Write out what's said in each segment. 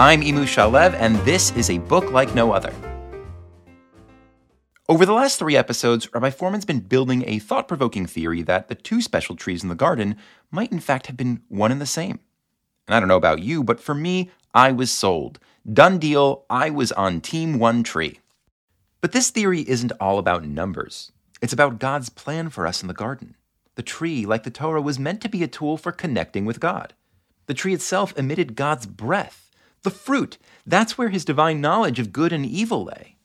I'm Emu Shalev, and this is a book like no other. Over the last three episodes, Rabbi Fohrman's been building a thought provoking theory that the two special trees in the garden might in fact have been one and the same. And I don't know about you, but for me, I was sold. Done deal, I was on Team One Tree. But this theory isn't all about numbers. It's about God's plan for us in the garden. The tree, like the Torah, was meant to be a tool for connecting with God. The tree itself emitted God's breath. The fruit, that's where his divine knowledge of good and evil lay.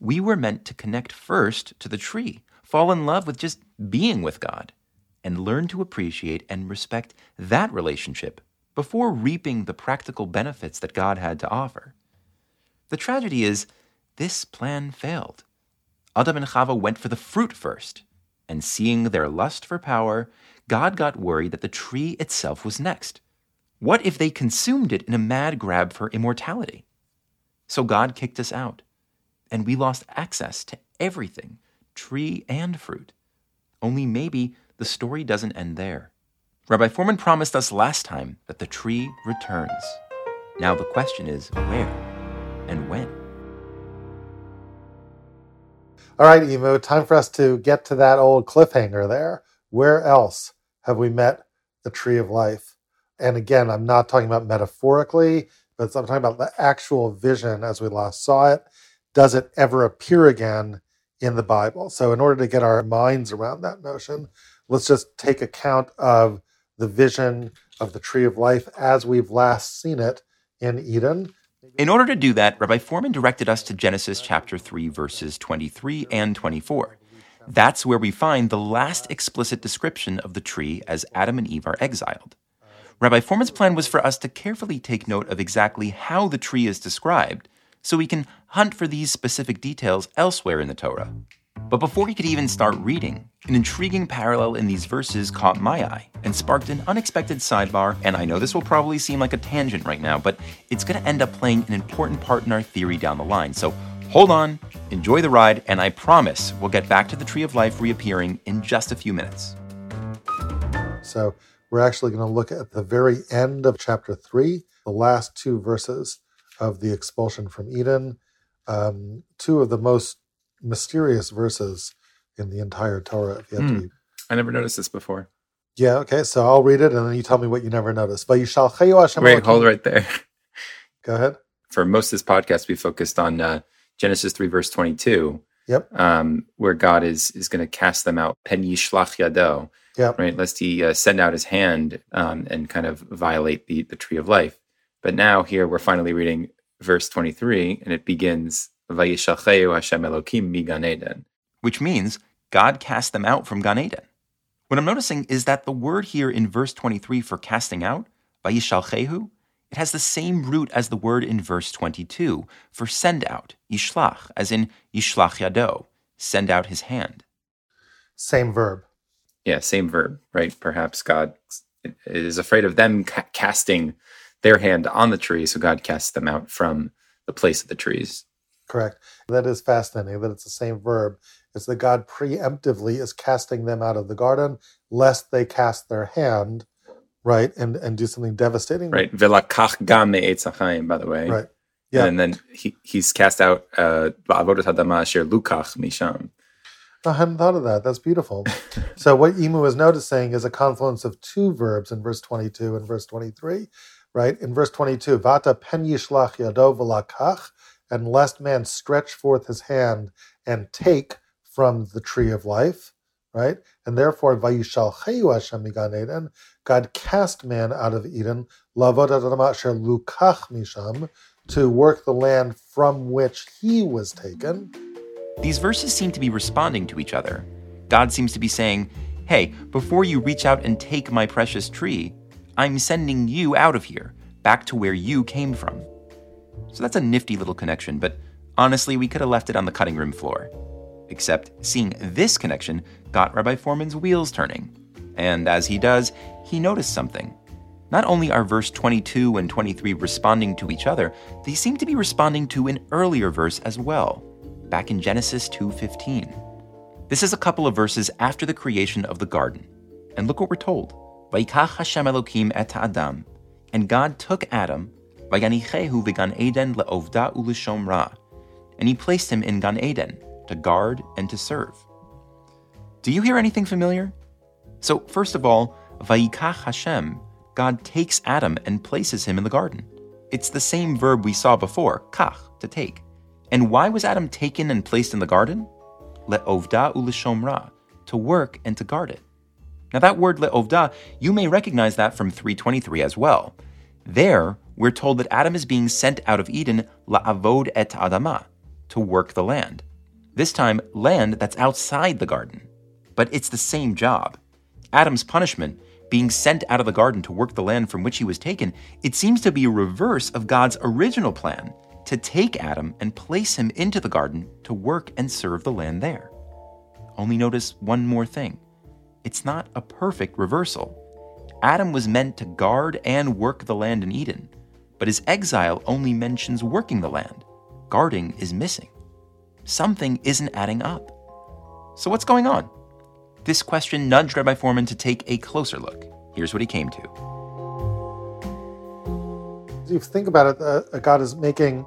We were meant to connect first to the tree, fall in love with just being with God, and learn to appreciate and respect that relationship before reaping the practical benefits that God had to offer. The tragedy is, this plan failed. Adam and Chava went for the fruit first, and seeing their lust for power, God got worried that the tree itself was next. What if they consumed it in a mad grab for immortality? So God kicked us out and we lost access to everything, tree and fruit. Only maybe the story doesn't end there. Rabbi Fohrman promised us last time that the tree returns. Now the question is where and when? All right, Emu, time for us to get to that old cliffhanger there. Where else have we met the tree of life? And again, I'm not talking about metaphorically, but I'm talking about the actual vision as we last saw it does it ever appear again in the Bible? So, in order to get our minds around that notion, let's just take account of the vision of the tree of life as we've last seen it in Eden. In order to do that, Rabbi Fohrman directed us to Genesis chapter 3, verses 23 and 24. That's where we find the last explicit description of the tree as Adam and Eve are exiled. Rabbi Fohrman's plan was for us to carefully take note of exactly how the tree is described so we can hunt for these specific details elsewhere in the Torah. But before he could even start reading, an intriguing parallel in these verses caught my eye and sparked an unexpected sidebar. And I know this will probably seem like a tangent right now, but it's going to end up playing an important part in our theory down the line. So hold on, enjoy the ride, and I promise we'll get back to the Tree of Life reappearing in just a few minutes. So we're actually going to look at the very end of chapter 3, the last two verses of the expulsion from Eden, um, two of the most mysterious verses in the entire Torah. Mm. I never noticed this before. Yeah, okay, so I'll read it and then you tell me what you never noticed. But you shall Wait, hold right there. Go ahead. For most of this podcast, we focused on uh, Genesis 3, verse 22. Yep. Um, where God is is going to cast them out. Pen yishlach yado. Yep. Right, lest he uh, send out his hand um, and kind of violate the, the tree of life. But now here we're finally reading verse 23, and it begins, Vayishalcheu Hashem Elokim mi Gan Eden, which means God cast them out from Gan Eden. What I'm noticing is that the word here in verse 23 for casting out, Vayishalchehu, it has the same root as the word in verse 22 for send out, yishlach, as in yishlach yado, send out his hand. Same verb. Yeah, same verb, right? Perhaps God is afraid of them ca- casting their hand on the tree, so God casts them out from the place of the trees. Correct. That is fascinating that it's the same verb. It's that God preemptively is casting them out of the garden, lest they cast their hand, right, and, and do something devastating. Right. Velakach gam by the way. Right. Yeah. And then he, he's cast out uh, lukach misham. I hadn't thought of that. That's beautiful. so what Emu is noticing is a confluence of two verbs in verse 22 and verse 23 right? In verse 22, Vata pen yishlach yado v'lakach, and lest man stretch forth his hand and take from the tree of life, right? And therefore, vayishal Hashem migan Eden, God cast man out of Eden, lavod sher lukach misham, to work the land from which he was taken. These verses seem to be responding to each other. God seems to be saying, Hey, before you reach out and take my precious tree, I'm sending you out of here, back to where you came from. So that's a nifty little connection, but honestly, we could have left it on the cutting room floor. Except seeing this connection got Rabbi Fohrman's wheels turning. And as he does, he noticed something. Not only are verse 22 and 23 responding to each other, they seem to be responding to an earlier verse as well, back in Genesis 2:15. This is a couple of verses after the creation of the garden. And look what we're told. Vayikach Hashem Elokim et Adam, and God took Adam, Vayanichehu v'gan Eden le'ovda u'l'shomra. And he placed him in Gan Eden to guard and to serve. Do you hear anything familiar? So, first of all, Vayikach Hashem, God takes Adam and places him in the garden. It's the same verb we saw before, kach, to take. And why was Adam taken and placed in the garden? Le'ovda u'l'shomra, to work and to guard it. Now, that word le'ovda, you may recognize that from 323 as well. There, we're told that Adam is being sent out of Eden la'avod et adama, to work the land. This time, land that's outside the garden. But it's the same job. Adam's punishment, being sent out of the garden to work the land from which he was taken, it seems to be a reverse of God's original plan to take Adam and place him into the garden to work and serve the land there. Only notice one more thing it's not a perfect reversal. Adam was meant to guard and work the land in Eden, but his exile only mentions working the land. Guarding is missing. Something isn't adding up. So, what's going on? This question nudged Rabbi Fohrman to take a closer look. Here's what he came to. If you think about it, uh, God is making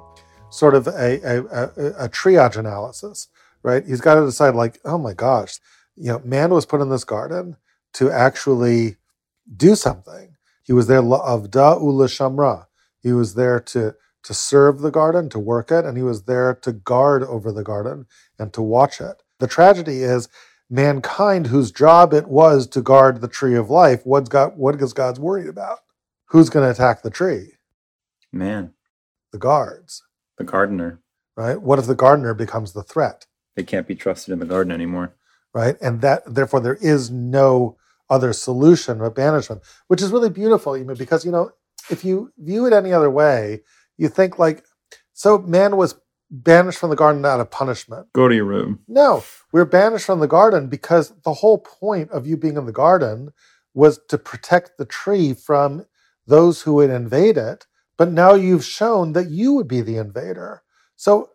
sort of a, a, a, a triage analysis, right? He's got to decide, like, oh my gosh, you know, man was put in this garden to actually do something. He was there avda ula shamra. He was there to to serve the garden, to work it, and he was there to guard over the garden and to watch it. The tragedy is mankind, whose job it was to guard the tree of life. What's God? What is God's worried about? Who's going to attack the tree? Man, the guards, the gardener. Right. What if the gardener becomes the threat? They can't be trusted in the garden anymore right? And that therefore there is no other solution but banishment, which is really beautiful, even because you know if you view it any other way, you think like, so man was banished from the garden out of punishment. Go to your room. No, we we're banished from the garden because the whole point of you being in the garden was to protect the tree from those who would invade it. But now you've shown that you would be the invader. So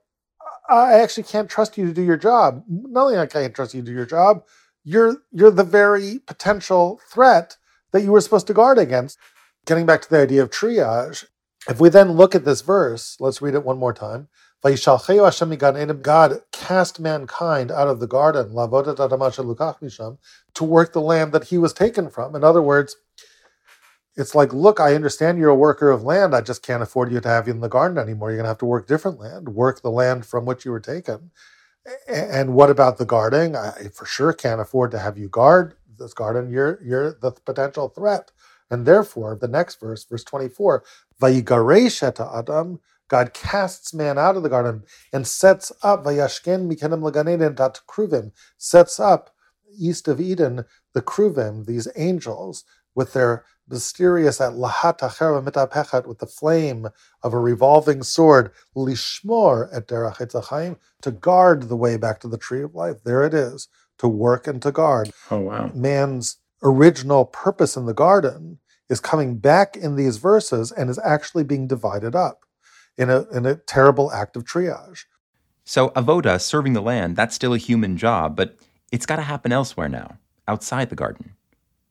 I actually can't trust you to do your job. Not only I can't trust you to do your job, you're you're the very potential threat that you were supposed to guard against. Getting back to the idea of triage, if we then look at this verse, let's read it one more time. God cast mankind out of the garden to work the land that he was taken from. In other words, it's like, look, I understand you're a worker of land. I just can't afford you to have you in the garden anymore. You're going to have to work different land, work the land from which you were taken. And what about the guarding? I for sure can't afford to have you guard this garden. You're you're the potential threat. And therefore, the next verse, verse 24, Vayigaresh Adam, God casts man out of the garden and sets up Vayashken Mikenim Laganen Dat Kruvim, sets up east of Eden the Kruvim, these angels, with their mysterious at lahat mitapechat with the flame of a revolving sword, lishmor at derach to guard the way back to the tree of life. There it is, to work and to guard. Oh wow! Man's original purpose in the garden is coming back in these verses and is actually being divided up in a in a terrible act of triage. So avoda, serving the land, that's still a human job, but it's got to happen elsewhere now, outside the garden.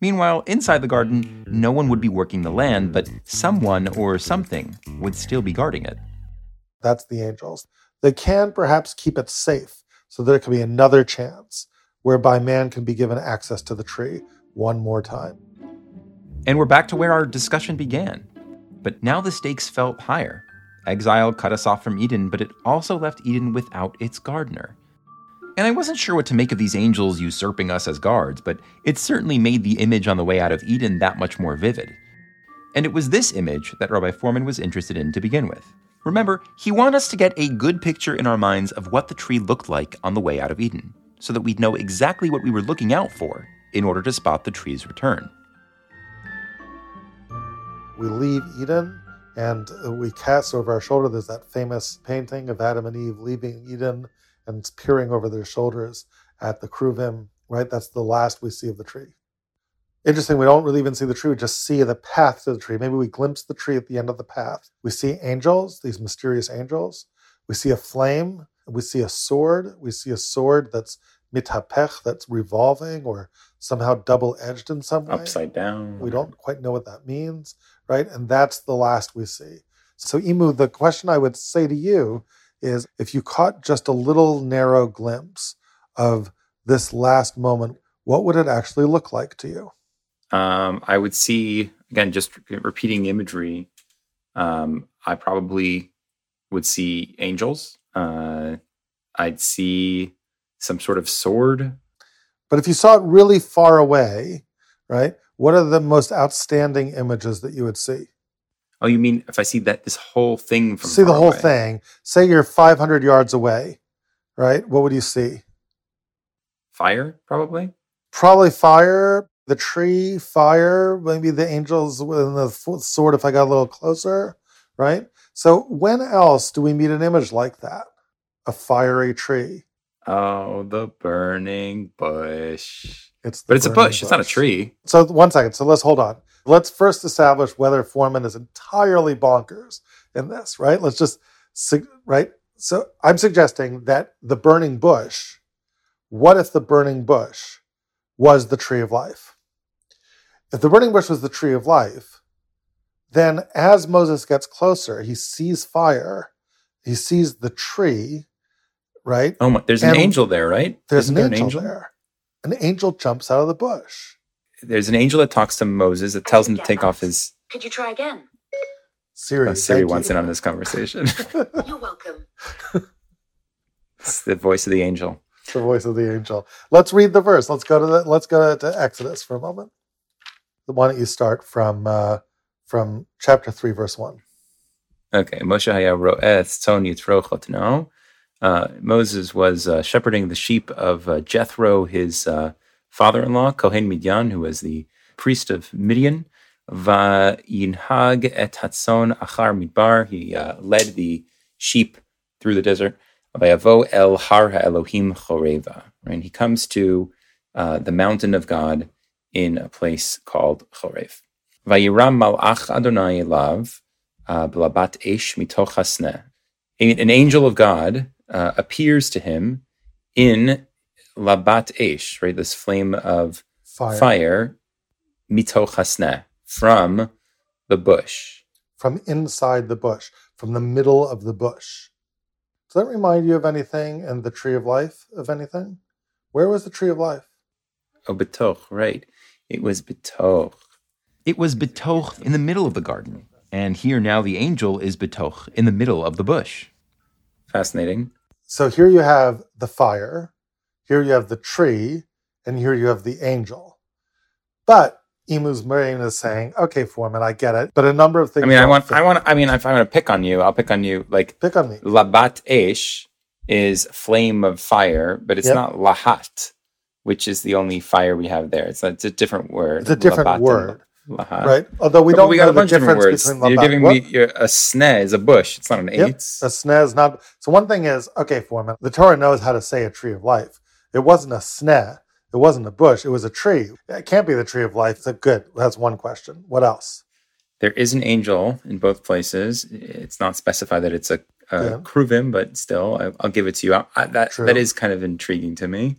Meanwhile, inside the garden, no one would be working the land, but someone or something would still be guarding it. That's the angels. They can perhaps keep it safe so there can be another chance whereby man can be given access to the tree one more time. And we're back to where our discussion began. But now the stakes felt higher. Exile cut us off from Eden, but it also left Eden without its gardener. And I wasn't sure what to make of these angels usurping us as guards, but it certainly made the image on the way out of Eden that much more vivid. And it was this image that Rabbi Fohrman was interested in to begin with. Remember, he wanted us to get a good picture in our minds of what the tree looked like on the way out of Eden, so that we'd know exactly what we were looking out for in order to spot the tree's return. We leave Eden and we cast over our shoulder. There's that famous painting of Adam and Eve leaving Eden and peering over their shoulders at the Kruvim, right? That's the last we see of the tree. Interesting, we don't really even see the tree, we just see the path to the tree. Maybe we glimpse the tree at the end of the path. We see angels, these mysterious angels. We see a flame. We see a sword. We see a sword that's mitapech, that's revolving or somehow double edged in some way. Upside down. We don't quite know what that means, right? And that's the last we see. So, Emu, the question I would say to you is if you caught just a little narrow glimpse of this last moment, what would it actually look like to you? Um, I would see again, just repeating the imagery. Um, I probably would see angels. Uh, I'd see some sort of sword. But if you saw it really far away, right? What are the most outstanding images that you would see? Oh, you mean if I see that this whole thing from see the whole away? thing? Say you're 500 yards away, right? What would you see? Fire, probably. Probably fire, the tree, fire, maybe the angels with the sword if I got a little closer, right? So when else do we meet an image like that? A fiery tree. Oh, the burning bush. It's the But it's a burning bush. It's not a tree. So one second. So let's hold on. Let's first establish whether Fohrman is entirely bonkers in this, right? Let's just right. So I'm suggesting that the burning bush. What if the burning bush was the tree of life? If the burning bush was the tree of life, then as Moses gets closer, he sees fire, he sees the tree, right? Oh my! There's And an angel there, right? There's Isn't an angel, there. An angel jumps out of the bush. There's an angel that talks to Moses that tells him to take off his. Could you try again? Siri, Oh, Siri wants you. in on this conversation. You're welcome. it's the voice of the angel. the voice of the angel. Let's read the verse. Let's go to the let's go to Exodus for a moment. Why don't you start from uh, from chapter three, verse one? Okay, Moshe haya ro'eth ton yitro chotno. Uh, Moses was uh, shepherding the sheep of uh, Jethro, his uh, father-in-law, Kohen Midian, who was the priest of Midian. Va'yinhag et hatzon achar midbar. He uh, led the sheep through the desert. Vayavo el har ha'elohim choreva. Right, he comes to uh, the mountain of God in a place called Chorev. Vayiram malach Adonai elav uh, blabat esh mitoch. An angel of God uh, appears to him in labat esh, right? This flame of Fire. fire, mitoch hasneh, from the bush. from inside the bush, from the middle of the bush. Does that remind you of anything in the tree of life? Of anything? Where was the tree of life? Oh, betoch, right? It was betoch. It was betoch in the middle of the garden. And here now the angel is betoch in the middle of the bush. Fascinating. So here you have the fire, here you have the tree, and here you have the angel. But Emu's brain is saying, "Okay, Fohrman, I get it." But a number of things. I mean, I want, fit. I want, I mean, if I want to pick on you, I'll pick on you. Like pick on me. labat esh is flame of fire, but it's Yep. not lahat, which is the only fire we have there. It's a, it's a different word. It's a different Labat word. Lahat. right? Although we But don't we know got a the bunch of different words. between You're giving what? me your, a sneh is a bush. It's not an Yep, eitz. a sneh is not. So one thing is, okay, Fohrman, the Torah knows how to say a tree of life. It wasn't a sneh. It wasn't a bush. It was a tree. It can't be the tree of life. So good. That's one question. What else? There is an angel in both places. It's not specified that it's a, a Yeah. kruvim, but still, I, I'll give it to you. I, I- that True. that is kind of intriguing to me.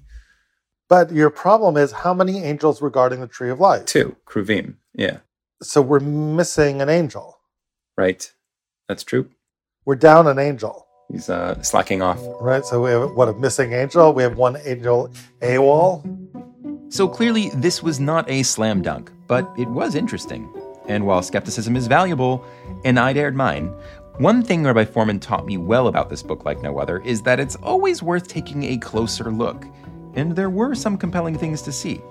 But your problem is how many angels regarding the tree of life? Two kruvim. Yeah, So we're missing an angel. right. That's true. We're down an angel, He's uh, slacking off. right? So we have what a missing angel. We have one angel AWOL. So clearly, this was not a slam dunk, but it was interesting. And while skepticism is valuable, and I dared mine, one thing Rabbi Fohrman taught me well about this book, like no other, is that it's always worth taking a closer look. And there were some compelling things to see.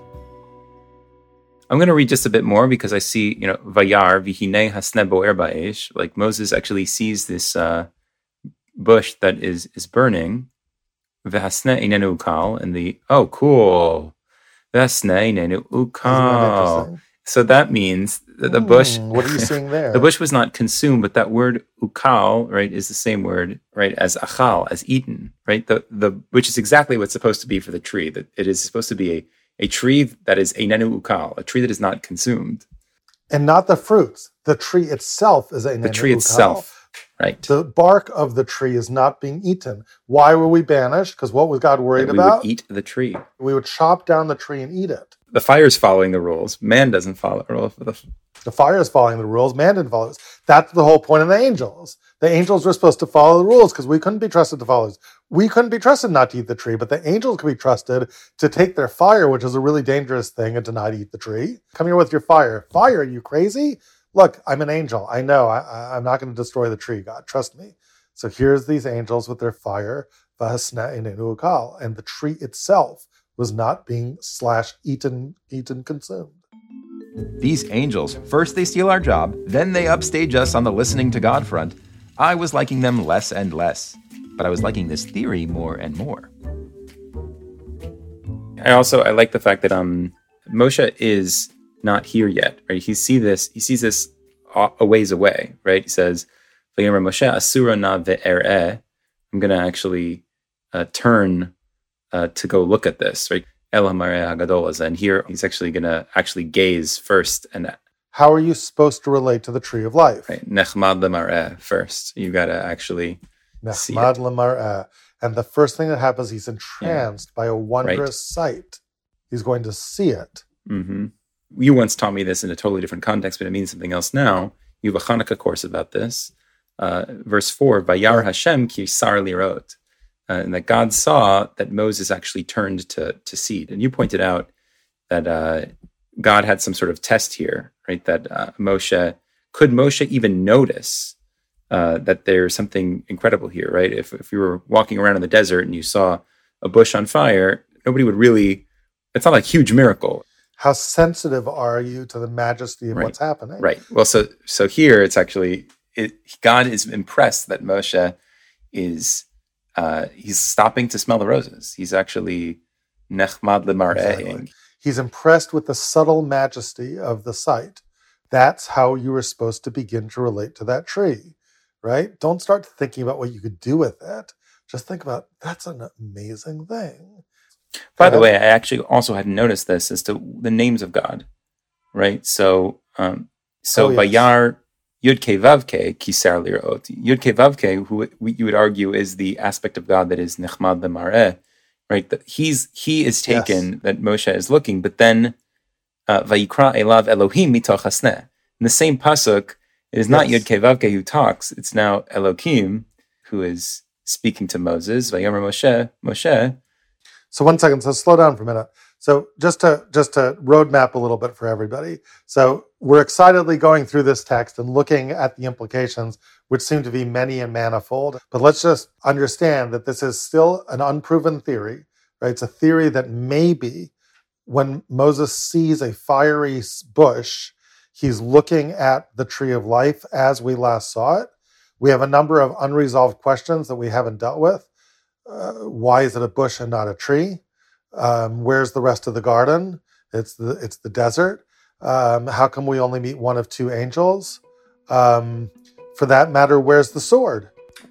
I'm going to read just a bit more because I see, you know, Vayar vihine hasne boer ba'esh. Like Moses actually sees this uh, bush that is is burning. V'hasne inenu ukal, and the oh cool, v'hasne inenu ukal. So that means that the bush. Hmm, what are you seeing there? The bush was not consumed, but that word ukal, right, is the same word, right, as achal, as eaten, right? The the which is exactly what's supposed to be for the tree. That it is supposed to be a, a tree that is a nenu ukal, a tree that is not consumed. and not the fruits. The tree itself is a The tree itself, right? The bark of the tree is not being eaten. Why were we banished? Because what was God worried we about? would eat the tree. we would chop down the tree and eat it. the fire is following the rules. Man doesn't follow the rules. The, fire is following the rules. Man didn't follow. That's the whole point of the angels. The angels were supposed to follow the rules because we couldn't be trusted to follow. We couldn't be trusted not to eat the tree, but the angels could be trusted to take their fire, which is a really dangerous thing, and to not eat the tree. Come here with your fire. Fire, are you crazy? Look, I'm an angel. I know. I, am not going to destroy the tree, God. Trust me. So here's these angels with their fire, and the tree itself was not being slash eaten, eaten, consumed. These angels, first they steal our job, then they upstage us on the listening to God front. I was liking them less and less, but I was liking this theory more and more. I also I like the fact that um Moshe is not here yet, right? He see this he sees this a ways away, right? He says, Moshe asura na ve'er'eh. I'm going to actually uh, turn uh, to go look at this, right? El and here he's actually going to actually gaze first and how are you supposed to relate to the tree of life? Right. Nechmad first. You got to actually Nechmad lemar'eh. And the first thing that happens, he's entranced yeah. by a wondrous right. sight. He's going to see it. Mm-hmm. You once taught me this in a totally different context, but it means something else now. You have a Hanukkah course about this. Uh, verse 4, Vayar Hashem ki sar lirot uh, and that God saw that Moses actually turned to to seed. And you pointed out that uh, God had some sort of test here, right? That uh, Moshe could Moshe even notice uh, that there's something incredible here, right? If if you were walking around in the desert and you saw a bush on fire, nobody would really. It's not like a huge miracle. How sensitive are you to the majesty of right. what's happening? Right. Well, so so here it's actually it, God is impressed that Moshe is uh, he's stopping to smell the roses. He's actually nechmad exactly. He's impressed with the subtle majesty of the sight. That's how you were supposed to begin to relate to that tree, right? Don't start thinking about what you could do with it. Just think about that's an amazing thing. By the way, I actually also hadn't noticed this as to the names of God, right? So, um, so oh, yes. Bayar Yud Ke Vav Ke Kisar Lirot. Yud Ke Vav Ke, who you would argue is the aspect of God that is Nechmad Lemareh, right? That he's he is taken yes. that Moshe is looking, but then uh, Vayikra Elav Elohim mitoch hasneh. In the same pasuk, it is not yes. Yud Ke Vav Ke who talks; it's now Elohim who is speaking to Moses. Vayomer Moshe, Moshe. So one second. So slow down for a minute. So just to just to roadmap a little bit for everybody. So we're excitedly going through this text and looking at the implications, which seem to be many and manifold. But let's just understand that this is still an unproven theory, right? It's a theory that maybe when Moses sees a fiery bush, he's looking at the tree of life as we last saw it. We have a number of unresolved questions that we haven't dealt with. Uh, why is it a bush and not a tree? Um, where's the rest of the garden? It's the it's the desert. Um, how come we only meet one of two angels? Um, for that matter, where's the sword?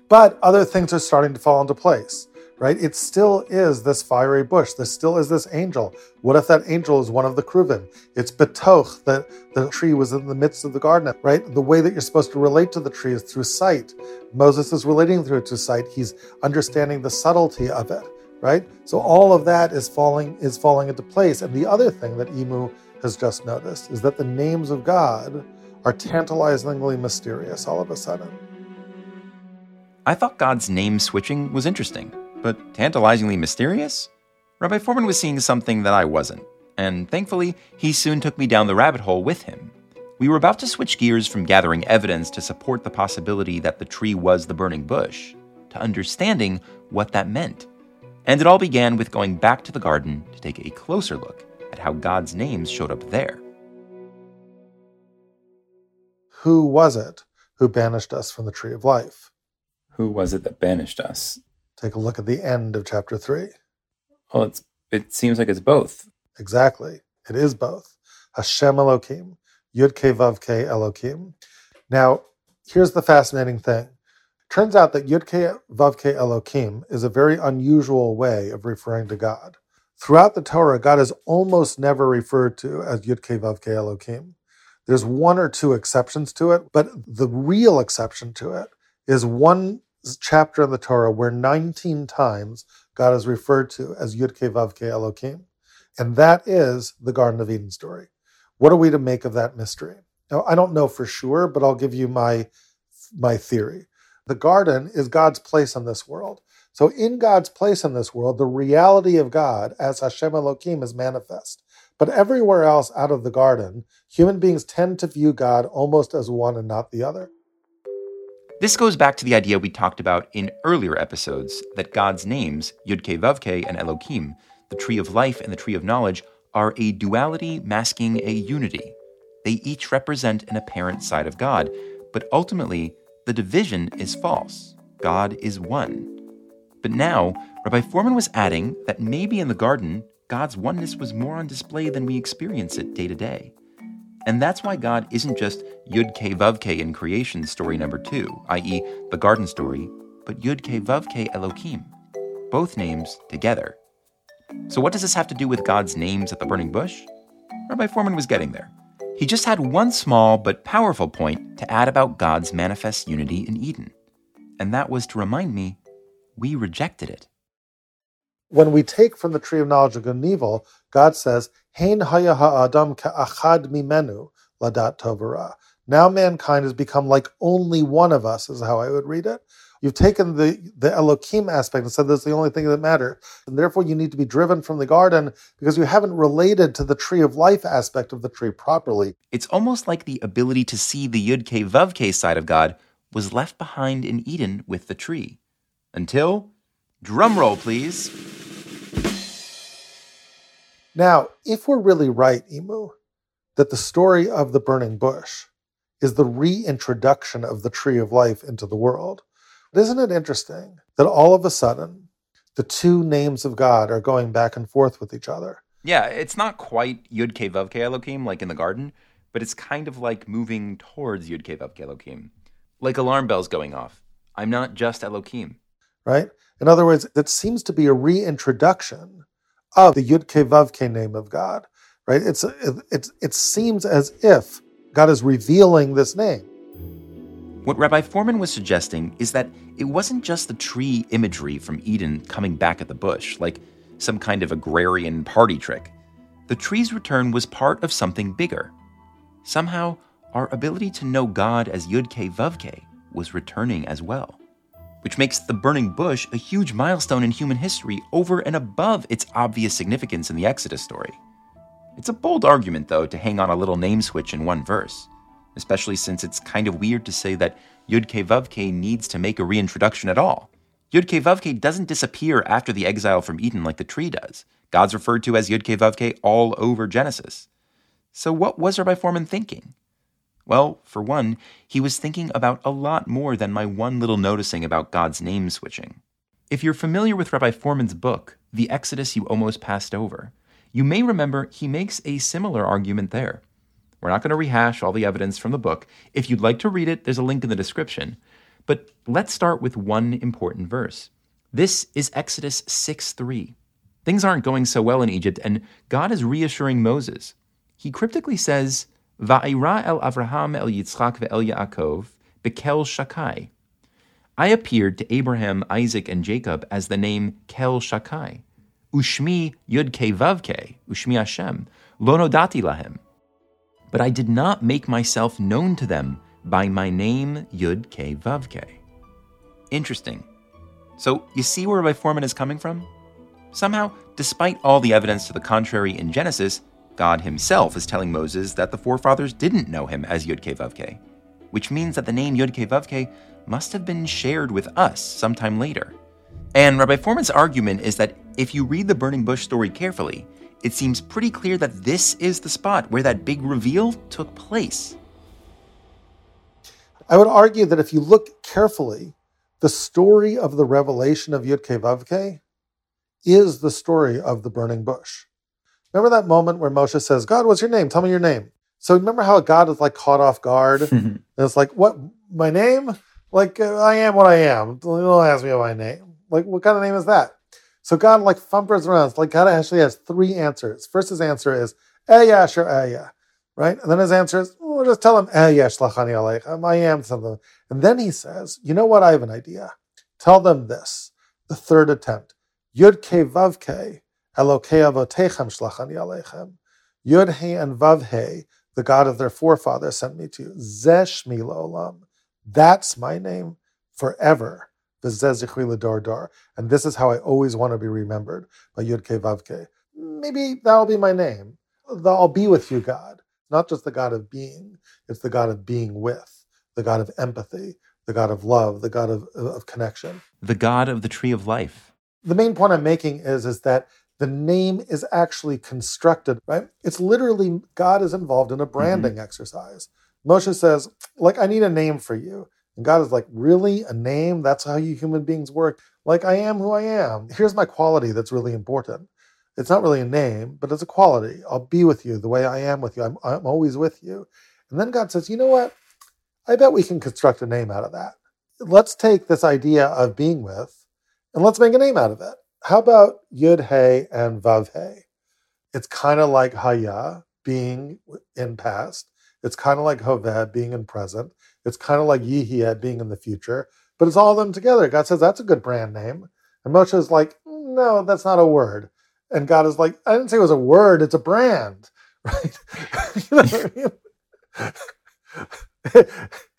But other things are starting to fall into place, right? It still is this fiery bush. This still is this angel. What if that angel is one of the Kruvim? It's Betoch, that the tree was in the midst of the garden, right? The way that you're supposed to relate to the tree is through sight. Moses is relating through it to sight. He's understanding the subtlety of it right? So all of that is falling is falling into place. And the other thing that Emu has just noticed is that the names of God are tantalizingly mysterious all of a sudden. I thought God's name switching was interesting, but tantalizingly mysterious? Rabbi Fohrman was seeing something that I wasn't, and thankfully, he soon took me down the rabbit hole with him. We were about to switch gears from gathering evidence to support the possibility that the tree was the burning bush to understanding what that meant. And it all began with going back to the garden to take a closer look at how God's names showed up there. Who was it who banished us from the tree of life? Who was it that banished us? Take a look at the end of chapter 3. Well, it's, it seems like it's both. Exactly. It is both. Hashem Elohim, Yud Ke Vav Ke Elohim. Now, here's the fascinating thing. Turns out that Yudke Vavke Elohim is a very unusual way of referring to God. Throughout the Torah, God is almost never referred to as Yudke Vavke Elohim. There's one or two exceptions to it, but the real exception to it is one chapter in the Torah where 19 times God is referred to as Yudke Vavke Elohim. And that is the Garden of Eden story. What are we to make of that mystery? Now, I don't know for sure, but I'll give you my, my theory. The garden is God's place in this world. So, in God's place in this world, the reality of God as Hashem Elohim is manifest. But everywhere else out of the garden, human beings tend to view God almost as one and not the other. This goes back to the idea we talked about in earlier episodes that God's names, Yudke Vavke and Elohim, the tree of life and the tree of knowledge, are a duality masking a unity. They each represent an apparent side of God, but ultimately, the division is false. God is one. But now, Rabbi Fohrman was adding that maybe in the garden, God's oneness was more on display than we experience it day to day. And that's why God isn't just Yud Ke Vav Ke in creation story number two, i.e., the garden story, but Yud Ke Vav Ke Elohim, both names together. So, what does this have to do with God's names at the burning bush? Rabbi Fohrman was getting there. He just had one small but powerful point to add about God's manifest unity in Eden, and that was to remind me we rejected it. When we take from the tree of knowledge of good and evil, God says, Hein haya ha'adam ka'achad mimenu ladat tovara. Now mankind has become like only one of us, is how I would read it. You've taken the, the Elohim aspect and said that's the only thing that matters. And therefore, you need to be driven from the garden because you haven't related to the tree of life aspect of the tree properly. It's almost like the ability to see the Yud Ke Vav Ke side of God was left behind in Eden with the tree. Until, drum roll please. Now, if we're really right, Emu, that the story of the burning bush is the reintroduction of the tree of life into the world, isn't it interesting that all of a sudden the two names of God are going back and forth with each other? Yeah, it's not quite Yud Ke Vav Ke Elohim like in the garden, but it's kind of like moving towards Yud Ke Vav Ke Elohim. Like alarm bells going off. I'm not just Elohim. Right? In other words, it seems to be a reintroduction of the Yud Ke Vav Ke name of God. Right? It's it, it, it seems as if God is revealing this name. What Rabbi Fohrman was suggesting is that it wasn't just the tree imagery from Eden coming back at the bush, like some kind of agrarian party trick. The tree's return was part of something bigger. Somehow, our ability to know God as Yud Ke Vav Ke was returning as well, which makes the burning bush a huge milestone in human history over and above its obvious significance in the Exodus story. It's a bold argument, though, to hang on a little name switch in one verse especially since it's kind of weird to say that Yud Ke Vav Ke needs to make a reintroduction at all. Yud Ke Vav Ke doesn't disappear after the exile from Eden like the tree does. God's referred to as Yud Ke Vav Ke all over Genesis. So what was Rabbi Fohrman thinking? Well, for one, he was thinking about a lot more than my one little noticing about God's name switching. If you're familiar with Rabbi Fohrman's book, The Exodus You Almost Passed Over, you may remember he makes a similar argument there. We're not going to rehash all the evidence from the book. If you'd like to read it, there's a link in the description. But let's start with one important verse. This is Exodus 6 3. Things aren't going so well in Egypt, and God is reassuring Moses. He cryptically says, Va'ira el Avraham el Yitzchak ve'el Yaakov, bekel Shakai. I appeared to Abraham, Isaac, and Jacob as the name Kel Shakai. Ushmi Yud Ke Vav Ke, Ushmi Hashem, lo nodati lahem but I did not make myself known to them by my name Yud Ke Vav Ke. Interesting. So, you see where Rabbi Fohrman is coming from? Somehow, despite all the evidence to the contrary in Genesis, God himself is telling Moses that the forefathers didn't know him as Yud Ke Vav Ke, which means that the name Yud Ke Vav Ke must have been shared with us sometime later. And Rabbi Fohrman's argument is that if you read the burning bush story carefully, it seems pretty clear that this is the spot where that big reveal took place. I would argue that if you look carefully, the story of the revelation of Yud Vavke is the story of the burning bush. Remember that moment where Moshe says, God, what's your name? Tell me your name. So remember how God is like caught off guard? and it's like, what, my name? Like, uh, I am what I am. Don't ask me my name. Like, what kind of name is that? So God like fumbers around. It's like God actually has three answers. First, his answer is eh, Eya sure eh, Eya, right? And then his answer is, well, just tell him eh, Eya shlachani aleichem. I am something. And then he says, you know what? I have an idea. Tell them this. The third attempt, Yud Ke Vav Elokei avotechem shlachani alechem. Yud He and Vav He, the God of their forefathers, sent me to you. Zesh olam. That's my name forever. Dor. And this is how I always want to be remembered by Yud Ke Vav Ke. Maybe that'll be my name. The I'll be with you, God. Not just the God of being, it's the God of being with, the God of empathy, the God of love, the God of, of connection. The God of the tree of life. The main point I'm making is, is that the name is actually constructed, right? It's literally God is involved in a branding mm-hmm. exercise. Moshe says, like, I need a name for you. And God is like, really? A name? That's how you human beings work. Like, I am who I am. Here's my quality that's really important. It's not really a name, but it's a quality. I'll be with you the way I am with you. I'm, I'm always with you. And then God says, you know what? I bet we can construct a name out of that. Let's take this idea of being with and let's make a name out of it. How about Yud He and Vav He? It's kind of like Haya being in past. It's kind of like Hoveh being in present. It's kind of like Yihiyah being in the future. But it's all of them together. God says that's a good brand name. And Moshe is like, no, that's not a word. And God is like, I didn't say it was a word, it's a brand. Right? you know what I mean?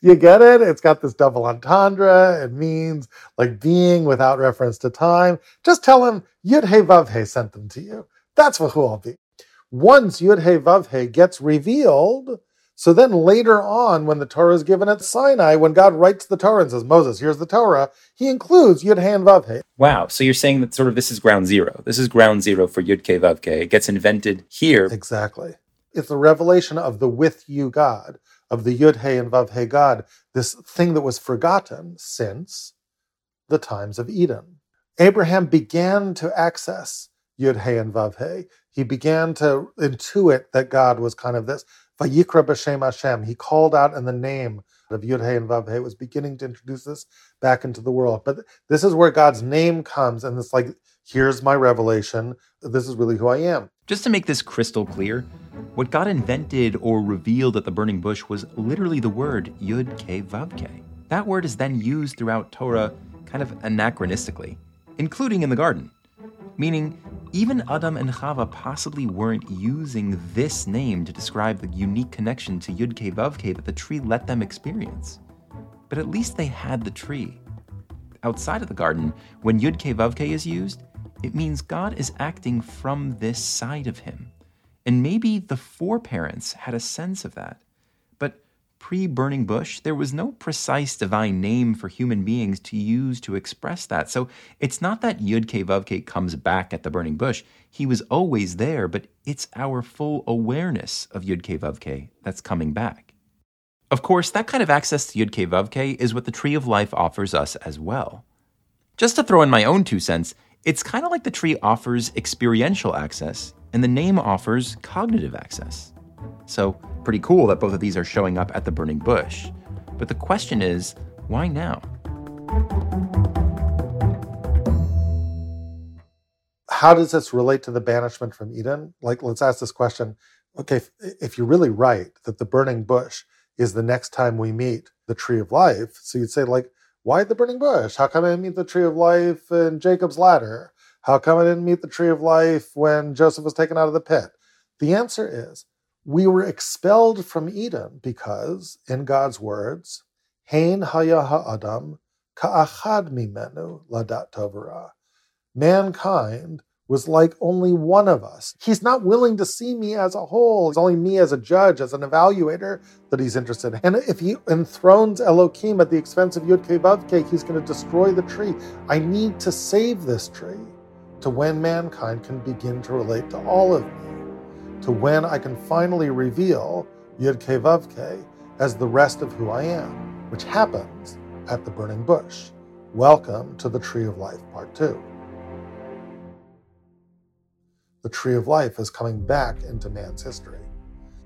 you get it? It's got this double entendre. It means like being without reference to time. Just tell him Yud He Vav He sent them to you. That's what who I'll be. Once Yud He Vav He gets revealed, so then later on, when the Torah is given at Sinai, when God writes the Torah and says, Moses, here's the Torah, he includes Yud He and Vav He. Wow. So you're saying that sort of this is ground zero. This is ground zero for Yud Ke Vav Ke. It gets invented here. Exactly. It's the revelation of the with you God of the Yud He and Vav He God, this thing that was forgotten since the times of Eden. Abraham began to access Yud He and Vav He. He began to intuit that God was kind of this. Vayikra b'Shem Hashem. He called out in the name of Yud He and Vav He. Was beginning to introduce this back into the world. But this is where God's name comes, and it's like, here's my revelation. This is really who I am. Just to make this crystal clear, what God invented or revealed at the burning bush was literally the word Yud Ke Vav Ke. That word is then used throughout Torah kind of anachronistically, including in the garden, meaning even Adam and Chava possibly weren't using this name to describe the unique connection to Yud that the tree let them experience. But at least they had the tree. Outside of the garden, when Yud is used, it means God is acting from this side of him and maybe the foreparents had a sense of that. Pre burning bush, there was no precise divine name for human beings to use to express that. So it's not that Yud Ke Vav Ke comes back at the burning bush. He was always there, but it's our full awareness of Yud Ke Vav Ke that's coming back. Of course, that kind of access to Yud Ke Vav Ke is what the Tree of Life offers us as well. Just to throw in my own two cents, it's kind of like the tree offers experiential access and the name offers cognitive access. So, pretty cool that both of these are showing up at the burning bush. But the question is, why now? How does this relate to the banishment from Eden? Like, let's ask this question. Okay, if, if you're really right that the burning bush is the next time we meet the tree of life, so you'd say, like, why the burning bush? How come I meet the tree of life in Jacob's ladder? How come I didn't meet the tree of life when Joseph was taken out of the pit? The answer is we were expelled from Eden because, in God's words, Hain haya ha'adam ka'achad mimenu ladat tovara. Mankind was like only one of us. He's not willing to see me as a whole. It's only me as a judge, as an evaluator that he's interested in. And if he enthrones Elohim at the expense of Yud he's going to destroy the tree. I need to save this tree to when mankind can begin to relate to all of me, to when I can finally reveal Yud Ke Vav Ke as the rest of who I am, which happens at the burning bush. Welcome to the Tree of Life, Part 2. The Tree of Life is coming back into man's history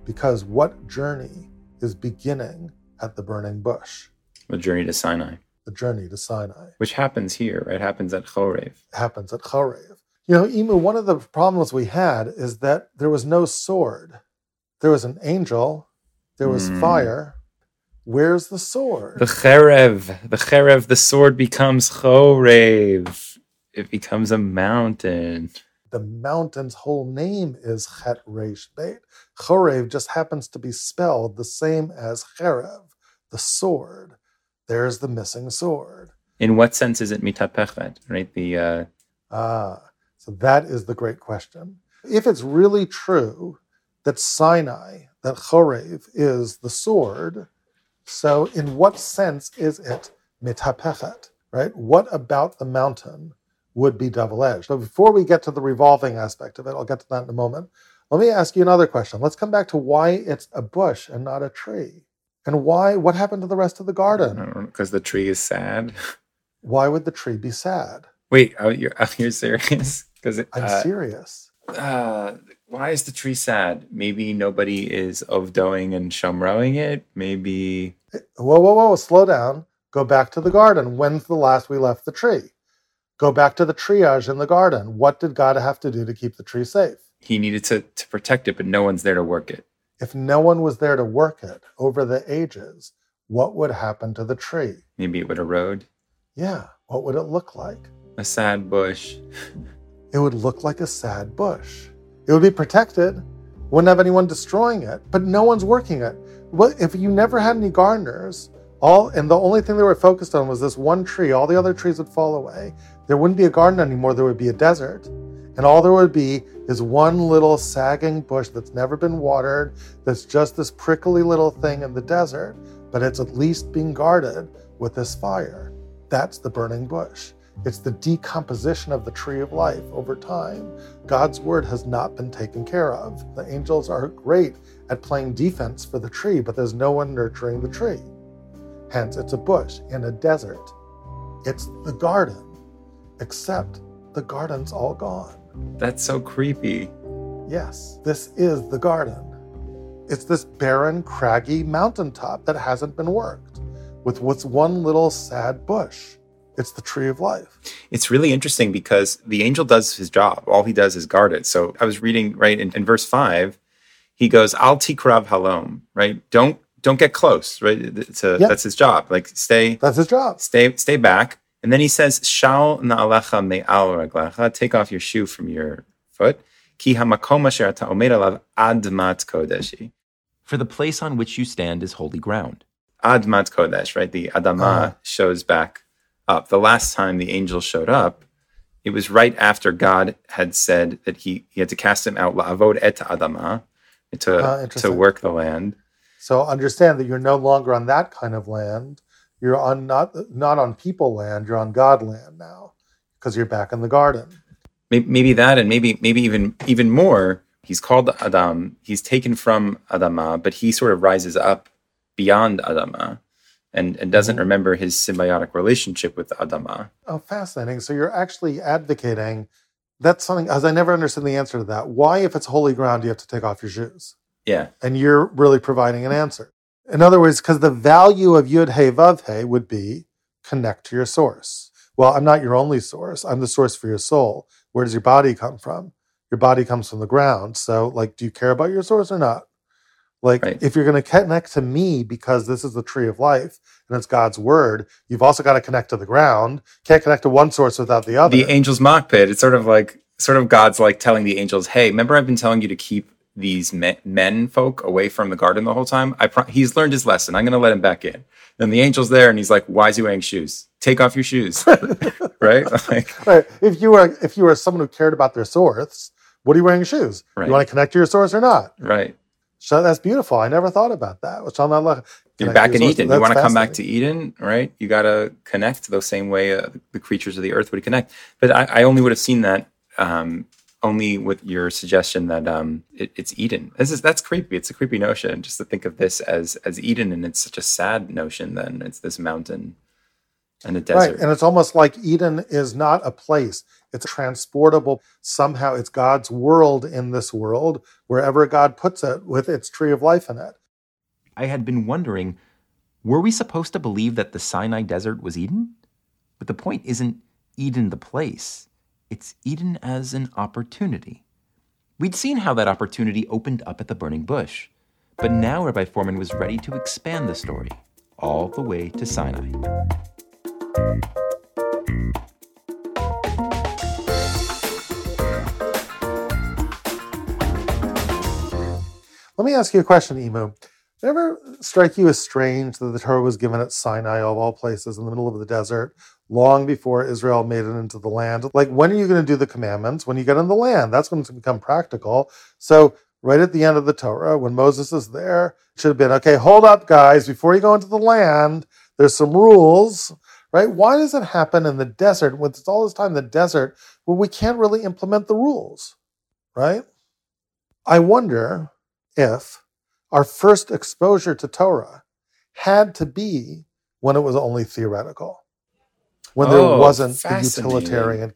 because what journey is beginning at the burning bush? The journey to Sinai the journey to Sinai. Which happens here, right? Happens at Chorev. Happens at Chorev. You know, Emu, one of the problems we had is that there was no sword. There was an angel, there was mm. fire. Where's the sword? The Cherev. The Cherev, the sword becomes Chorev. It becomes a mountain. the mountain's whole name is Chet Reish Beit. Chorev just happens to be spelled the same as Cherev, the sword. There's the missing sword. In what sense is it mitapechet? Right. The uh, Ah, so that is the great question. If it's really true that Sinai, that Chorev is the sword, so in what sense is it mitapechet? Right? What about the mountain would be double-edged? So before we get to the revolving aspect of it, I'll get to that in a moment. Let me ask you another question. Let's come back to why it's a bush and not a tree. And why what happened to the rest of the garden? because the tree is sad. Why would the tree be sad? Wait, oh, you're oh, you're serious? Because I'm uh, serious. uh, why is the tree sad? Maybe nobody is ovdoing and shomroing it. Maybe Whoa, whoa, whoa, slow down. Go back to the garden. When's the last we left the tree? Go back to the triage in the garden. What did God have to do to keep the tree safe? he needed to to protect it, but no one's there to work it. If no one was there to work it over the ages, what would happen to the tree? Maybe it would erode. Yeah, what would it look like? A sad bush. It would look like a sad bush. It would be protected, wouldn't have anyone destroying it, but no one's working it. What if you never had any gardeners? All and the only thing they were focused on was this one tree. All the other trees would fall away. There wouldn't be a garden anymore. There would be a desert, and all there would be is one little sagging bush that's never been watered. That's just this prickly little thing in the desert, but it's at least being guarded with this fire. That's the burning bush. It's the decomposition of the tree of life over time. God's word has not been taken care of. The angels are great at playing defense for the tree, but there's no one nurturing the tree. Hence, it's a bush in a desert. It's the garden, except the garden's all gone. That's so creepy. Yes, this is the garden. It's this barren, craggy mountaintop that hasn't been worked with what's one little sad bush. It's the tree of life. It's really interesting because the angel does his job. All he does is guard it. So I was reading right in, in verse five, he goes, "Al tikrav halom," right? Don't don't get close, right? It's a, Yeah. That's his job. Like stay That's his job. stay stay back. And then he says, "Shal na'alecha me'al raglecha." Take off your shoe from your foot. Ki hamakom asher ata omed alav admat kodeshi. For the place on which you stand is holy ground. Admat kodesh, right? The adama Uh-huh. shows back up. The last time the angel showed up, it was right after God had said that he, he had to cast him out la'avod et adama to Ah, to work the land. So understand that you're no longer on that kind of land. You're on not not on people land. You're on God land now because you're back in the garden. Maybe, maybe that, and maybe maybe even even more. He's called Adam. He's taken from Adama, but he sort of rises up beyond Adama, and and doesn't remember his symbiotic relationship with Adama. Oh, fascinating. So you're actually advocating. That's something as I never understood the answer to that. Why, if it's holy ground, do you have to take off your shoes? Yeah, and you're really providing an answer. In other words, because the value of Yud Hey Vav Hey would be connect to your source. Well, I'm not your only source. I'm the source for your soul. Where does your body come from? Your body comes from the ground. So, like, do you care about your source or not? Like, Right. if you're going to connect to me because this is the tree of life and it's God's word, you've also got to connect to the ground. Can't connect to one source without the other. the angel's mock pit. It's sort of like sort of God's like telling the angels, "Hey, remember I've been telling you to keep these men, men folk away from the garden the whole time. I pro- he's learned his lesson. I'm going to let him back in." Then the angel's there, and he's like, "Why is he wearing shoes? Take off your shoes." right? Like, right. If you were if you were someone who cared about their source, what are you wearing shoes? Right. You want to connect to your source or not? right. So that's beautiful. I never thought about that. Which I'm not like You're back in. Eden. You want to come back to. Eden, right? You got to connect the same way uh, the creatures of the earth would connect. But I, I only would have seen that um, only with your suggestion that um, it, it's Eden. This is that's creepy. It's a creepy notion just to think of this as as Eden, and it's such a sad notion. Then it's this mountain and a desert. Right. And it's almost like Eden is not a place. It's transportable. Somehow it's God's world in this world, wherever God puts it, with its tree of life in it. I had been wondering were we supposed to believe that the Sinai desert was Eden? But the point isn't Eden the place, it's Eden as an opportunity. We'd seen how that opportunity opened up at the burning bush. But now Rabbi Fohrman was ready to expand the story all the way to Sinai. Let me ask you a question, Emu. Did it ever strike you as strange that the Torah was given at Sinai, of all places, in the middle of the desert, long before Israel made it into the land? Like, when are you going to do the commandments? When you get in the land, that's when it's going to become practical. So, right at the end of the Torah, when Moses is there, it should have been okay, hold up, guys, before you go into the land, there's some rules, right? Why does it happen in the desert when it's all this time in the desert where we can't really implement the rules, right? I wonder if our first exposure to Torah had to be when it was only theoretical, when there Oh, wasn't the fascinating. utilitarian.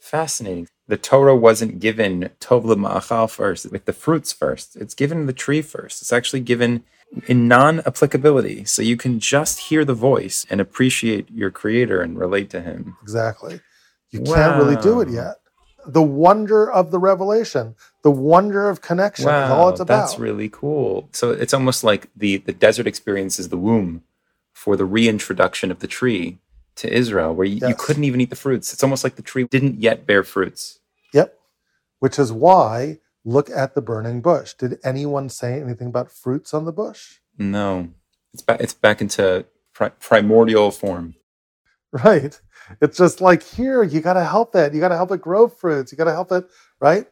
Fascinating. The Torah wasn't given tov ma'achal first, with the fruits first. It's given the tree first. It's actually given in non-applicability, so you can just hear the voice and appreciate your creator and relate to him. Exactly. You can't really do it yet. The wonder of the revelation, the wonder of connection is all it's about. that's really cool. So it's almost like the the desert experience is the womb for the reintroduction of the tree to Israel, where you, you couldn't even eat the fruits. It's almost like the tree didn't yet bear fruits. Yep. Which is why look at the burning bush. Did anyone say anything about fruits on the bush? No, it's back. It's back into pri- primordial form. Right. It's just like here, you got to help it. You got to help it grow fruits. You got to help it, right?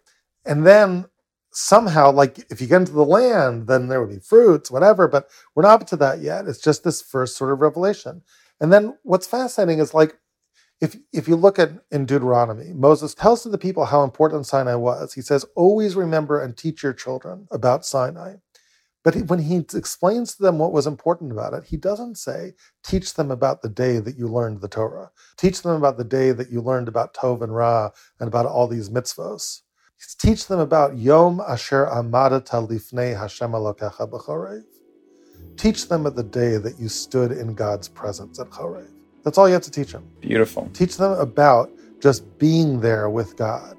And then somehow, like if you get into the land, then there would be fruits, whatever. But we're not up to that yet. It's just this first sort of revelation. And then what's fascinating is like if if you look at in Deuteronomy, Moses tells to the people how important Sinai was. He says, "Always remember and teach your children about Sinai." But he- when he explains to them what was important about it, he doesn't say, "Teach them about the day that you learned the Torah. Teach them about the day that you learned about Tov and Ra and about all these mitzvos. Teach them about Yom Asher Amadata Lifnei Hashem Elokecha B'Chorev. Teach them at the day that you stood in God's presence at Chorev. That's all you have to teach them. Beautiful, Teach them about just being there with God.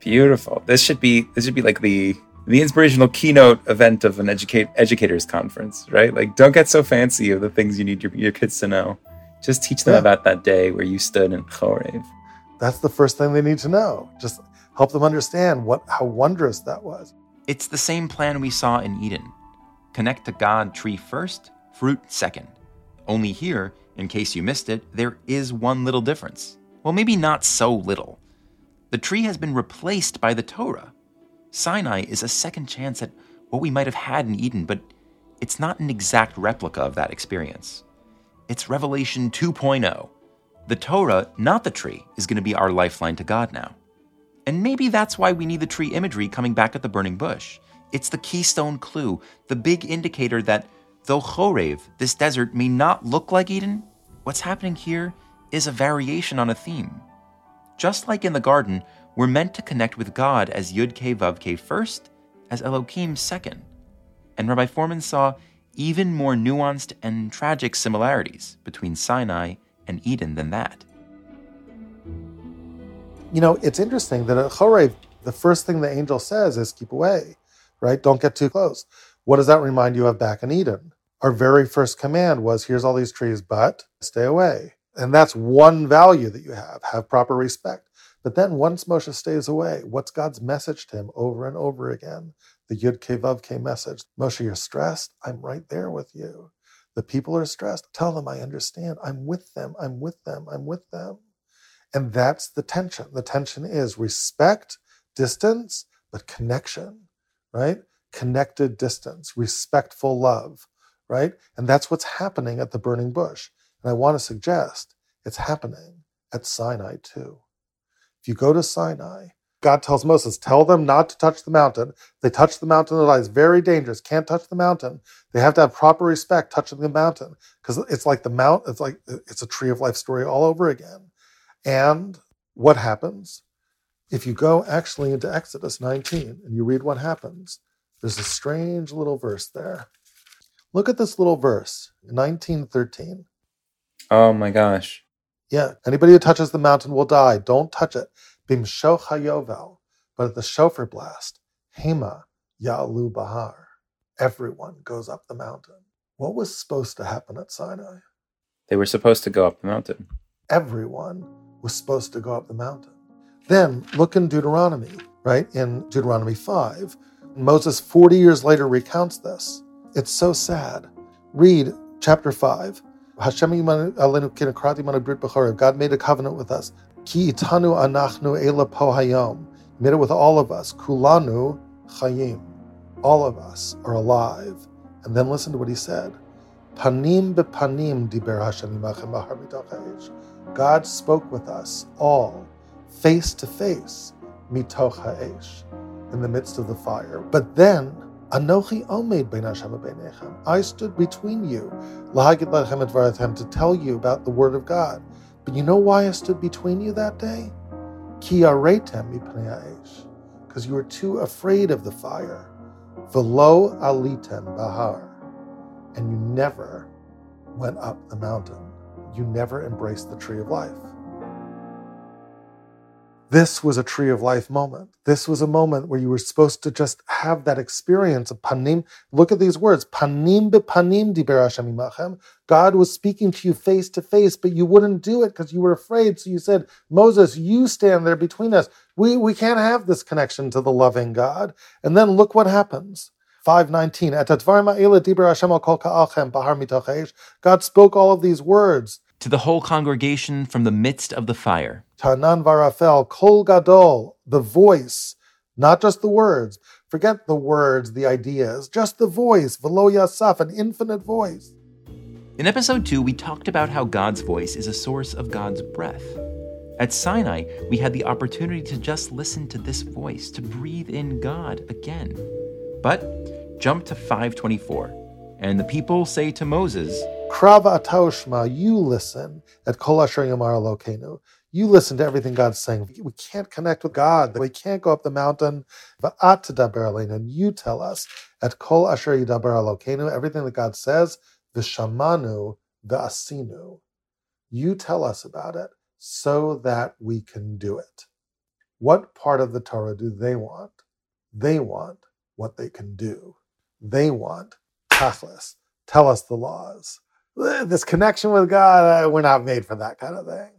beautiful. This should be this should be like the the inspirational keynote event of an educate educators conference, right? Like, don't get so fancy of the things you need your, your kids to know. Just teach them Yeah. about that day where you stood in Chorev. That's the first thing they need to know. Just help them understand what how wondrous that was. It's the same plan we saw in Eden connect to God tree first, fruit second. Only here, in case you missed it, there is one little difference. Well, maybe not so little. The tree has been replaced by the Torah. Sinai is a second chance at what we might have had in Eden, but it's not an exact replica of that experience. It's Revelation 2.0. The Torah, not the tree, is going to be our lifeline to God now. And maybe that's why we need the tree imagery coming back at the burning bush. It's the keystone clue, the big indicator that though Chorev, this desert, may not look like Eden, what's happening here is a variation on a theme. Just like in the garden, we're meant to connect with God as Yud Ke Vav Ke first, as Elohim second. And Rabbi Fohrman saw even more nuanced and tragic similarities between Sinai and Eden than that. You know, it's interesting that at Chorev, the first thing the angel says is keep away, right? Don't get too close. What does that remind you of back in Eden? Our very first command was here's all these trees, but stay away. And that's one value that you have, have proper respect. But then once Moshe stays away, what's God's message to him over and over again? The Yud Ke Vav Ke message. Moshe, you're stressed. I'm right there with you. The people are stressed. Tell them I understand. I'm with them. I'm with them. I'm with them. And that's the tension. The tension is respect, distance, but connection, right? Connected distance, respectful love, right? And that's what's happening at the burning bush. And I want to suggest it's happening at Sinai too. If you go to Sinai, God tells Moses, tell them not to touch the mountain. They touch the mountain, it is very dangerous. Can't touch the mountain. They have to have proper respect touching the mountain because it's like the mount. It's like it's a tree of life story all over again. And what happens? If you go actually into Exodus 19 and you read what happens, there's a strange little verse there. Look at this little verse, 1913. Oh my gosh. Yeah, anybody who touches the mountain will die. Don't touch it. Bimsho hayovel. But at the shofar blast, Hema Ya'alu Bahar. Everyone goes up the mountain. What was supposed to happen at Sinai? They were supposed to go up the mountain. everyone was supposed to go up the mountain. Then look in Deuteronomy, right? In Deuteronomy 5, Moses, 40 years later, recounts this. It's so sad. Read chapter 5. God made a covenant with us. Ki itanu anachnu ela pohayom. Made it with all of us. Kulanu chayim. All of us are alive. And then listen to what he said. Panim bepanim diber Hashem God spoke with us all, face to face, mitoch ha'esh, in the midst of the fire. But then, Anochi omed bein Hashem. I stood between you, lahagid lachem et to tell you about the word of God. But you know why I stood between you that day? Ki aretem mipnei ha'esh, because you were too afraid of the fire. Velo alitem bahar, and you never went up the mountain. You never embraced the tree of life. This was a tree of life moment. This was a moment where you were supposed to just have that experience of panim. Look at these words. Panim be panim diber Hashem imachem. God was speaking to you face to face, but you wouldn't do it because you were afraid. So you said, Moses, you stand there between us. We, we can't have this connection to the loving God. And then look what happens. 519. God spoke all of these words to the whole congregation from the midst of the fire. Tanan varafel, kol gadol, the voice, not just the words. Forget the words, the ideas, just the voice, velo yasaf, an infinite voice. In episode 2, we talked about how God's voice is a source of God's breath. At Sinai, we had the opportunity to just listen to this voice, to breathe in God again. But jump to 524, and the people say to Moses, Krava ataushma, you listen at kol asher yamar lokenu. You listen to everything God's saying. We can't connect with God. We can't go up the mountain. And you tell us at kol asher yidaber lokenu, everything that God says, vishamanu v'asinu. You tell us about it so that we can do it. What part of the Torah do they want? They want what they can do. They want tachlis. Tell us the laws this connection with God, uh, we're not made for that kind of thing.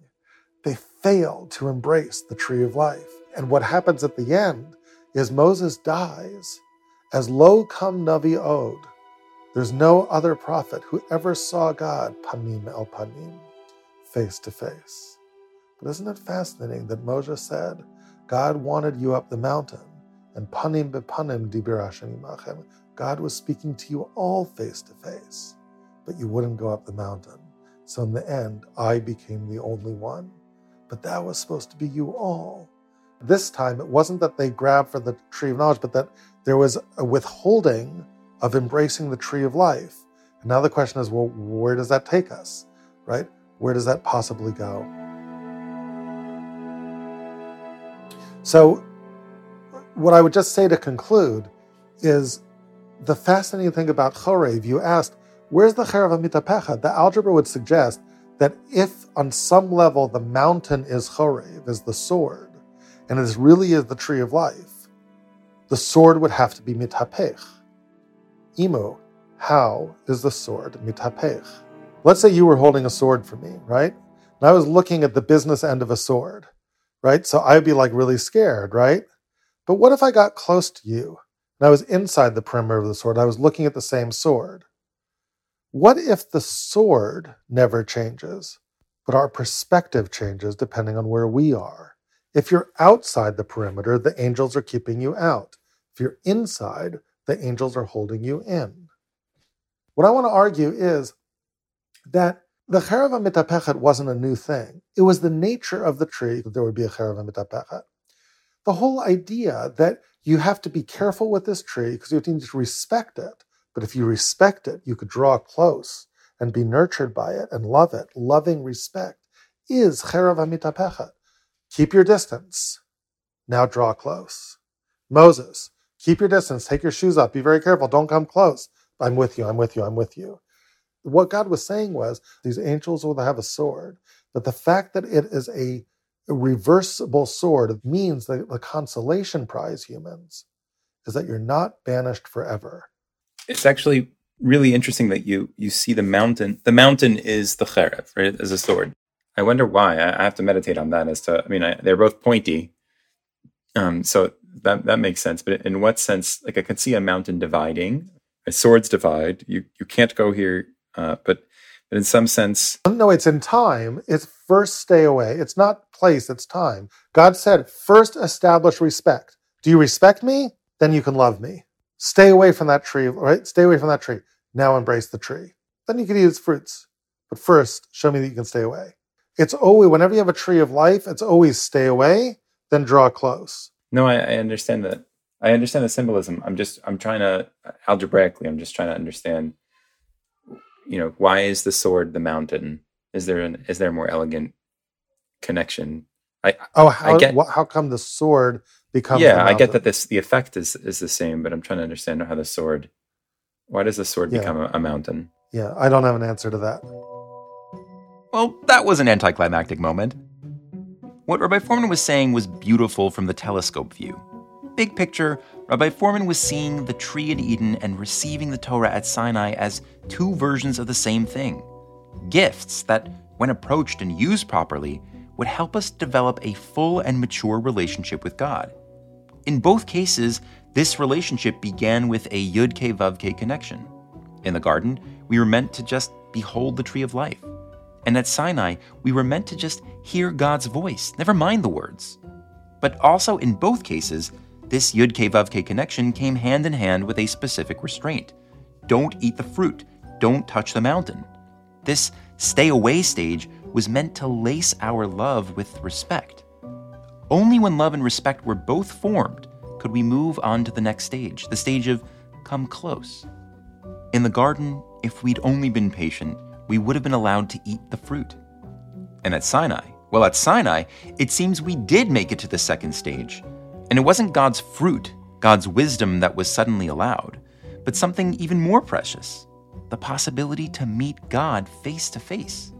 They fail to embrace the tree of life. And what happens at the end is Moses dies as lo come navi od. There's no other prophet who ever saw God panim el panim, face to face. But isn't it fascinating that Moses said, God wanted you up the mountain, and panim bepanim dibir imachem. God was speaking to you all face to face but you wouldn't go up the mountain. So in the end, I became the only one. But that was supposed to be you all. This time, it wasn't that they grabbed for the tree of knowledge, but that there was a withholding of embracing the tree of life. And now the question is well, where does that take us? Right? Where does that possibly go? So, what I would just say to conclude is the fascinating thing about Chorev, you asked, Where's the Cherav Mitapecha? The algebra would suggest that if on some level the mountain is Chorev, is the sword, and this really is the tree of life, the sword would have to be Mitapech. Imu, how is the sword Mitapech? Let's say you were holding a sword for me, right? And I was looking at the business end of a sword, right? So I'd be like really scared, right? But what if I got close to you and I was inside the perimeter of the sword? I was looking at the same sword. What if the sword never changes, but our perspective changes depending on where we are? If you're outside the perimeter, the angels are keeping you out. If you're inside, the angels are holding you in. What I want to argue is that the Cherav Mitapechet wasn't a new thing. It was the nature of the tree that there would be a Cherav Mitapechet. The whole idea that you have to be careful with this tree because you have to respect it but if you respect it, you could draw close and be nurtured by it and love it. Loving respect is cherav amitapechet. Keep your distance. Now draw close. Moses, keep your distance. Take your shoes off. Be very careful. Don't come close. I'm with you. I'm with you. I'm with you. What God was saying was these angels will have a sword, but the fact that it is a, a reversible sword means that the consolation prize, humans, is that you're not banished forever it's actually really interesting that you you see the mountain. The mountain is the cherev, right, as a sword. I wonder why. I, I have to meditate on that. As to, I mean, I, they're both pointy. Um, so that that makes sense. But in what sense? Like I can see a mountain dividing, a swords divide. You you can't go here, uh, but but in some sense, No, it's in time. It's first stay away. It's not place, it's time. God said, first establish respect. Do you respect me? Then you can love me. Stay away from that tree, right? Stay away from that tree. Now embrace the tree. Then you can eat its fruits. But first, show me that you can stay away. It's always, whenever you have a tree of life, it's always stay away, then draw close. no, I, I understand that. I understand the symbolism. I'm just I'm trying to algebraically. I'm just trying to understand. You know, why is the sword the mountain? Is there an is there a more elegant connection? I Oh, how, get- wh- how come the sword becomes yeah, I get that this the effect is is the same, but I'm trying to understand how the sword. Why does the sword Yeah. become a, a mountain? Yeah, I don't have an answer to that. Well, that was an anticlimactic moment. What Rabbi Fohrman was saying was beautiful from the telescope view. Big picture, Rabbi Fohrman was seeing the tree in Eden and receiving the Torah at Sinai as two versions of the same thing gifts that, when approached and used properly, would help us develop a full and mature relationship with God. In both cases, this relationship began with a Yud Ke Vav Ke connection. In the garden, we were meant to just behold the tree of life. And at Sinai, we were meant to just hear God's voice, never mind the words. But also in both cases, this Yud Ke Vav Ke connection came hand in hand with a specific restraint. Don't eat the fruit. Don't touch the mountain. This stay away stage was meant to lace our love with respect. Only when love and respect were both formed could we move on to the next stage, the stage of come close. In the garden, if we'd only been patient, we would have been allowed to eat the fruit. And at Sinai, well, at Sinai, it seems we did make it to the second stage. And it wasn't God's fruit, God's wisdom that was suddenly allowed, but something even more precious the possibility to meet God face to face,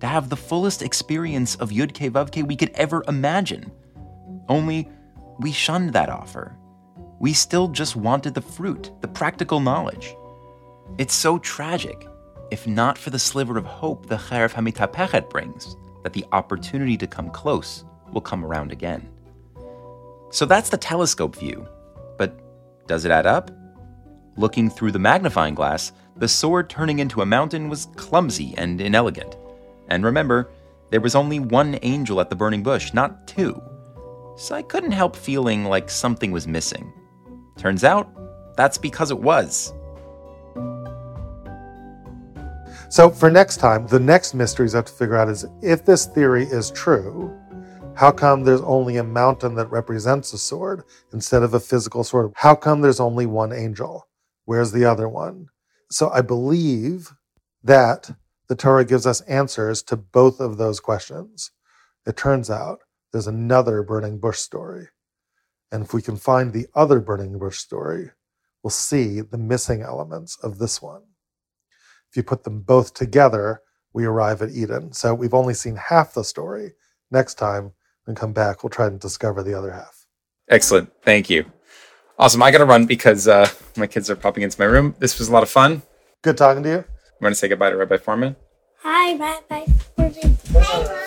to have the fullest experience of Yud Ke we could ever imagine. Only we shunned that offer. We still just wanted the fruit, the practical knowledge. It's so tragic, if not for the sliver of hope the Cheref Hamitapechet brings, that the opportunity to come close will come around again. So that's the telescope view. But does it add up? Looking through the magnifying glass, the sword turning into a mountain was clumsy and inelegant. And remember, there was only one angel at the burning bush, not two. So I couldn't help feeling like something was missing. Turns out, that's because it was. So for next time, the next mysteries I have to figure out is if this theory is true, how come there's only a mountain that represents a sword instead of a physical sword? How come there's only one angel? Where's the other one? So I believe that the Torah gives us answers to both of those questions. It turns out there's another burning bush story. And if we can find the other burning bush story, we'll see the missing elements of this one. If you put them both together, we arrive at Eden. So we've only seen half the story. Next time, when we come back, we'll try and discover the other half. Excellent. Thank you. Awesome. I got to run because uh, my kids are popping into my room. This was a lot of fun. Good talking to you. I'm going to say goodbye to Rabbi Fohrman. Hi, bye, bye. Hi, Mom.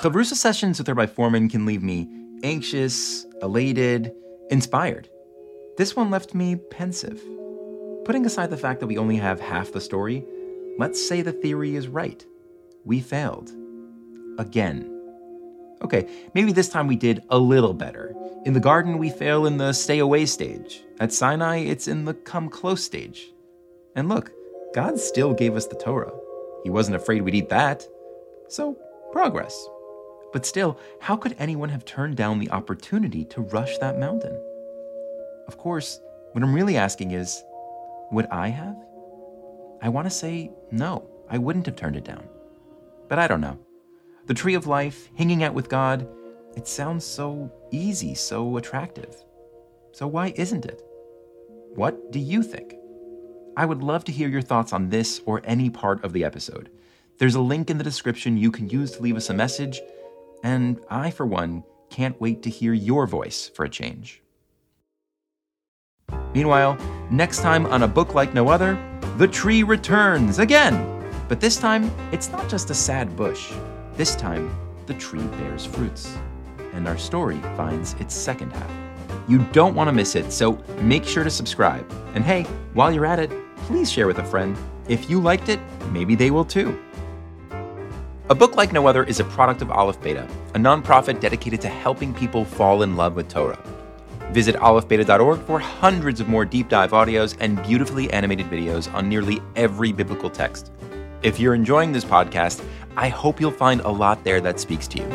Chavrusa sessions with Rabbi Fohrman can leave me anxious, elated, inspired. This one left me pensive. Putting aside the fact that we only have half the story, let's say the theory is right. We failed. Again. Okay, maybe this time we did a little better. In the garden, we fail in the stay away stage. At Sinai, it's in the come close stage. And look, God still gave us the Torah. He wasn't afraid we'd eat that. So, progress. But still, how could anyone have turned down the opportunity to rush that mountain? Of course, what I'm really asking is would I have? I want to say no, I wouldn't have turned it down. But I don't know. The tree of life, hanging out with God, it sounds so easy, so attractive. So why isn't it? What do you think? I would love to hear your thoughts on this or any part of the episode. There's a link in the description you can use to leave us a message, and I, for one, can't wait to hear your voice for a change. Meanwhile, next time on A Book Like No Other, the tree returns again. But this time, it's not just a sad bush. This time, the tree bears fruits. And our story finds its second half. You don't want to miss it, so make sure to subscribe. And hey, while you're at it, please share with a friend. If you liked it, maybe they will too. A Book Like No Other is a product of Aleph Beta, a nonprofit dedicated to helping people fall in love with Torah. Visit alephbeta.org for hundreds of more deep dive audios and beautifully animated videos on nearly every biblical text. If you're enjoying this podcast, I hope you'll find a lot there that speaks to you.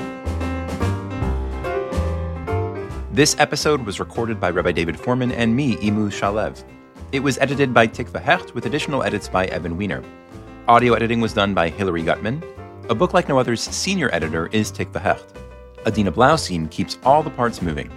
This episode was recorded by Rabbi David Fohrman and me, Imu Shalev. It was edited by Tikva Hecht with additional edits by Evan Weiner. Audio editing was done by Hilary Gutman. A Book Like No Other's senior editor is Tikva Hecht. Adina Blaustein keeps all the parts moving.